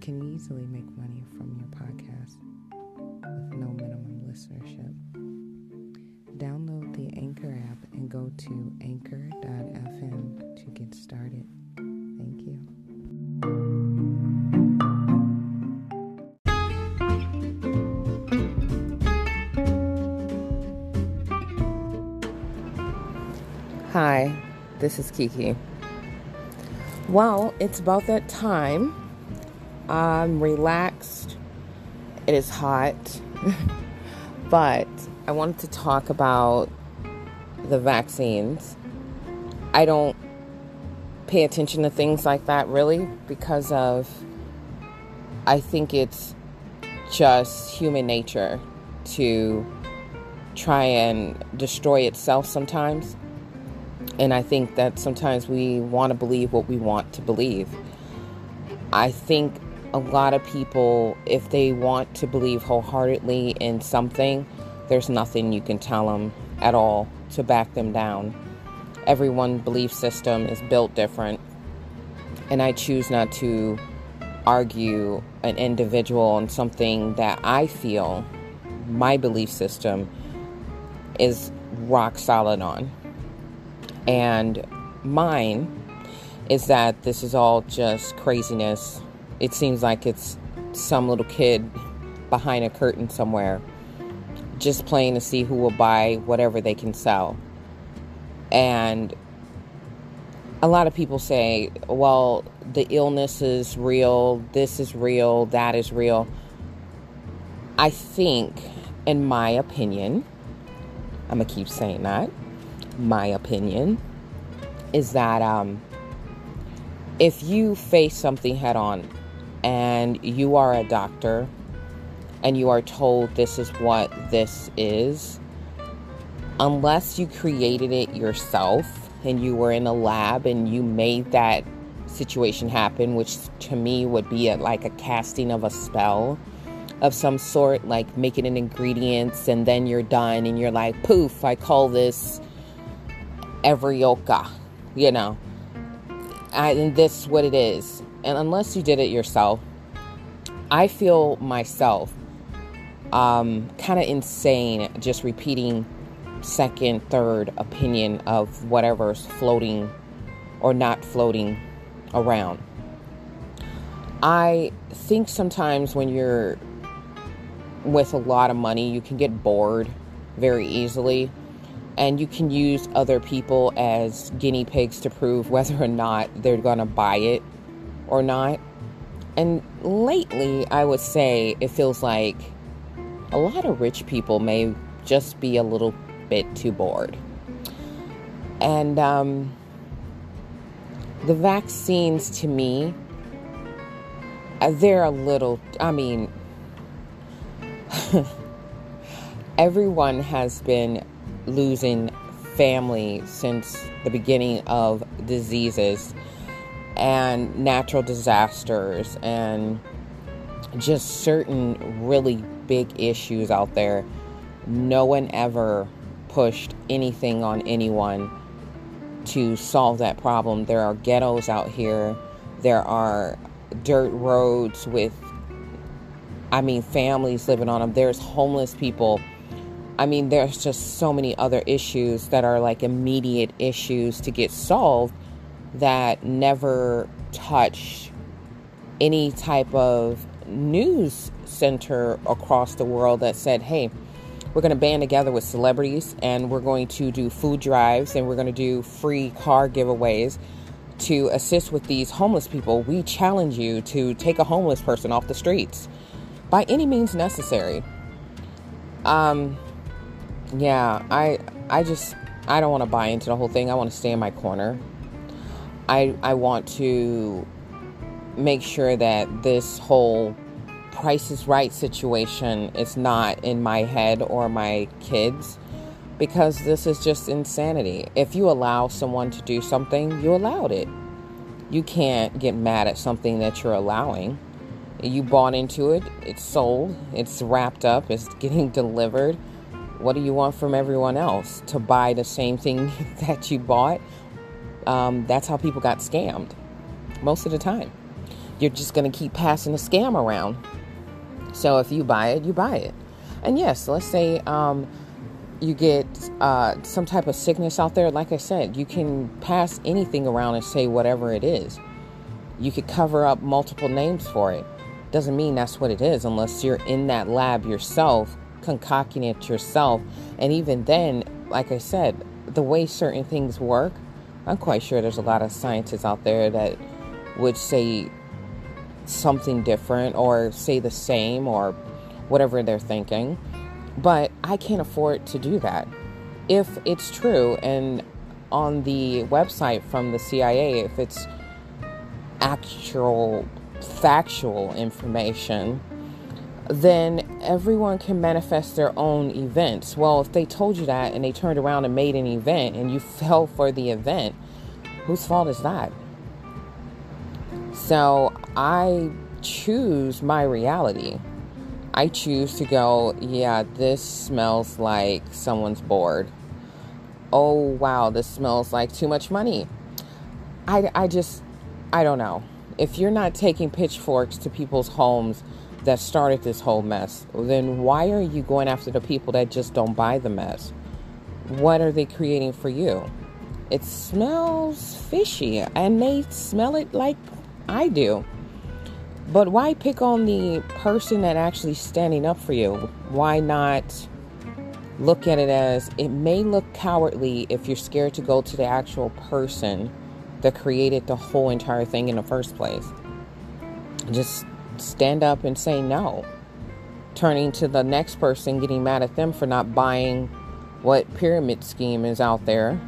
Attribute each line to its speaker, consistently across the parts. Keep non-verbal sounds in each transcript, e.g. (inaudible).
Speaker 1: can easily make money from your podcast with no minimum listenership. Download the Anchor app and go to anchor.fm to get started. Thank you. Hi, this is Kiki. Well, it's about that time. I'm relaxed. It is hot. (laughs) but I wanted to talk about the vaccines. I don't pay attention to things like that really because of I think it's just human nature to try and destroy itself sometimes. And I think that sometimes we want to believe what we want to believe. I think a lot of people, if they want to believe wholeheartedly in something, there's nothing you can tell them at all to back them down. Everyone's belief system is built different. And I choose not to argue an individual on something that I feel my belief system is rock solid on. And mine is that this is all just craziness. It seems like it's some little kid behind a curtain somewhere just playing to see who will buy whatever they can sell. And a lot of people say, well, the illness is real, this is real, that is real. I think, in my opinion, I'm going to keep saying that my opinion, is that um, if you face something head on and you are a doctor and you are told this is what this is, unless you created it yourself and you were in a lab and you made that situation happen, which to me would be a, like a casting of a spell of some sort, like making an ingredients and then you're done and you're like, poof, I call this Everioka, you know. I, and this what it is. And unless you did it yourself, I feel myself um, kind of insane just repeating second, third opinion of whatever's floating or not floating around. I think sometimes when you're with a lot of money, you can get bored very easily and you can use other people as guinea pigs to prove whether or not they're going to buy it or not. And lately, I would say it feels like a lot of rich people may just be a little bit too bored. And um, the vaccines, to me, uh, they're a little, I mean, (laughs) everyone has been losing family since the beginning of diseases and natural disasters and just certain really big issues out there. No one ever pushed anything on anyone to solve that problem. There are ghettos out here, there are dirt roads with, I mean, families living on them. There's homeless people I mean, there's just so many other issues that are like immediate issues to get solved that never touch any type of news center across the world that said, hey, we're going to band together with celebrities and we're going to do food drives and we're going to do free car giveaways to assist with these homeless people. We challenge you to take a homeless person off the streets by any means necessary. Um, yeah, I I just I don't want to buy into the whole thing. I want to stay in my corner. I I want to make sure that this whole price is right situation is not in my head or my kids because this is just insanity. If you allow someone to do something, you allowed it. You can't get mad at something that you're allowing. You bought into it, it's sold, it's wrapped up, it's (laughs) getting delivered. What do you want from everyone else? To buy the same thing (laughs) that you bought? Um, that's how people got scammed most of the time. You're just going to keep passing the scam around. So if you buy it, you buy it. And yes, let's say um, you get uh, some type of sickness out there. Like I said, you can pass anything around and say whatever it is. You could cover up multiple names for it. Doesn't mean that's what it is unless you're in that lab yourself, concocting it yourself. And even then, like I said, the way certain things work, I'm quite sure there's a lot of scientists out there that would say something different or say the same or whatever they're thinking. But I can't afford to do that. If it's true and on the website from the CIA, if it's actual factual information, then everyone can manifest their own events. Well, if they told you that and they turned around and made an event and you (laughs) fell for the event, whose fault is that? So I choose my reality. I choose to go, yeah, this smells like someone's bored. Oh, wow, this smells like too much money. I, I just, I don't know. If you're not taking pitchforks to people's homes that started this whole mess, then why are you going after the people that just don't buy the mess? What are they creating for you? It smells fishy, and they smell it like I do. But why pick on the person that actually standing up for you? Why not look at it as it may look cowardly if you're scared to go to the actual person that created the whole entire thing in the first place? Just stand up and say no. Turning to the next person, getting mad at them for not buying what pyramid scheme is out there.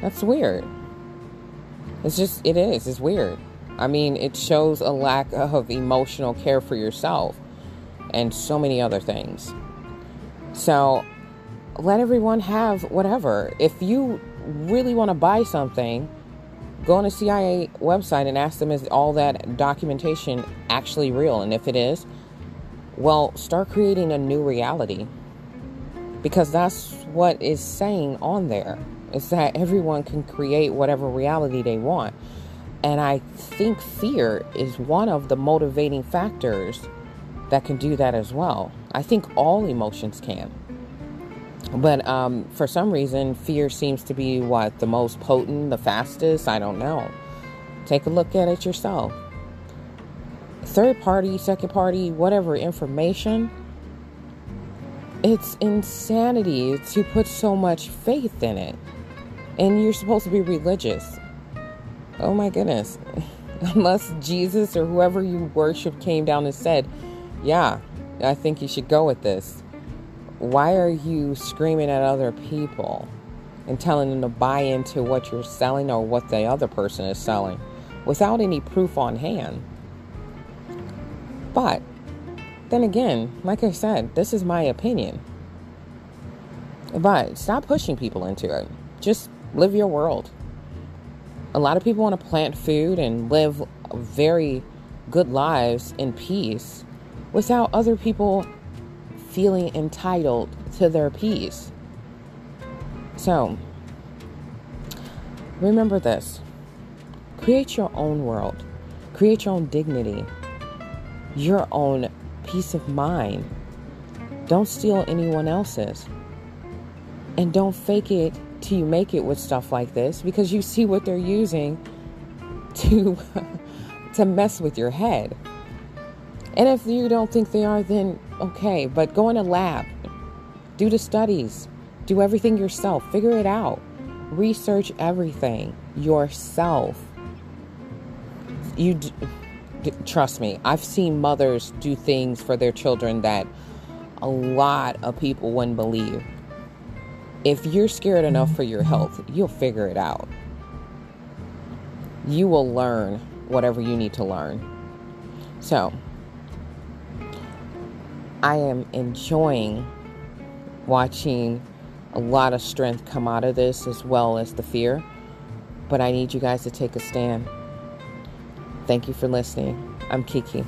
Speaker 1: That's weird. It's just, it is. It's weird. I mean, it shows a lack of emotional care for yourself and so many other things. So let everyone have whatever. If you really want to buy something, go on the CIA website and ask them is all that documentation actually real? And if it is, well, start creating a new reality. Because that's what is saying on there. Is that everyone can create whatever reality they want. And I think fear is one of the motivating factors that can do that as well. I think all emotions can. But um, for some reason, fear seems to be what the most potent, the fastest. I don't know. Take a look at it yourself. Third party, second party, whatever information, it's insanity to put so much faith in it. And you're supposed to be religious. Oh my goodness. (laughs) Unless Jesus or whoever you worship came down and said, Yeah, I think you should go with this. Why are you screaming at other people and telling them to buy into what you're selling or what the other person is selling without any proof on hand? But then again, like I said, this is my opinion. But stop pushing people into it. Just live your world. A lot of people want to plant food and live very good lives in peace without other people feeling entitled to their peace. So, remember this create your own world, create your own dignity, your own peace of mind. Don't steal anyone else's. And don't fake it till you make it with stuff like this because you see what they're using to (laughs) to mess with your head. And if you don't think they are, then okay, but go in a lab, do the studies, do everything yourself, figure it out, research everything yourself. You d- d- trust me, I've seen mothers do things for their children that a lot of people wouldn't believe. If you're scared enough for your health, you'll figure it out. You will learn whatever you need to learn. So, I am enjoying watching a lot of strength come out of this as well as the fear. But I need you guys to take a stand. Thank you for listening. I'm Kiki.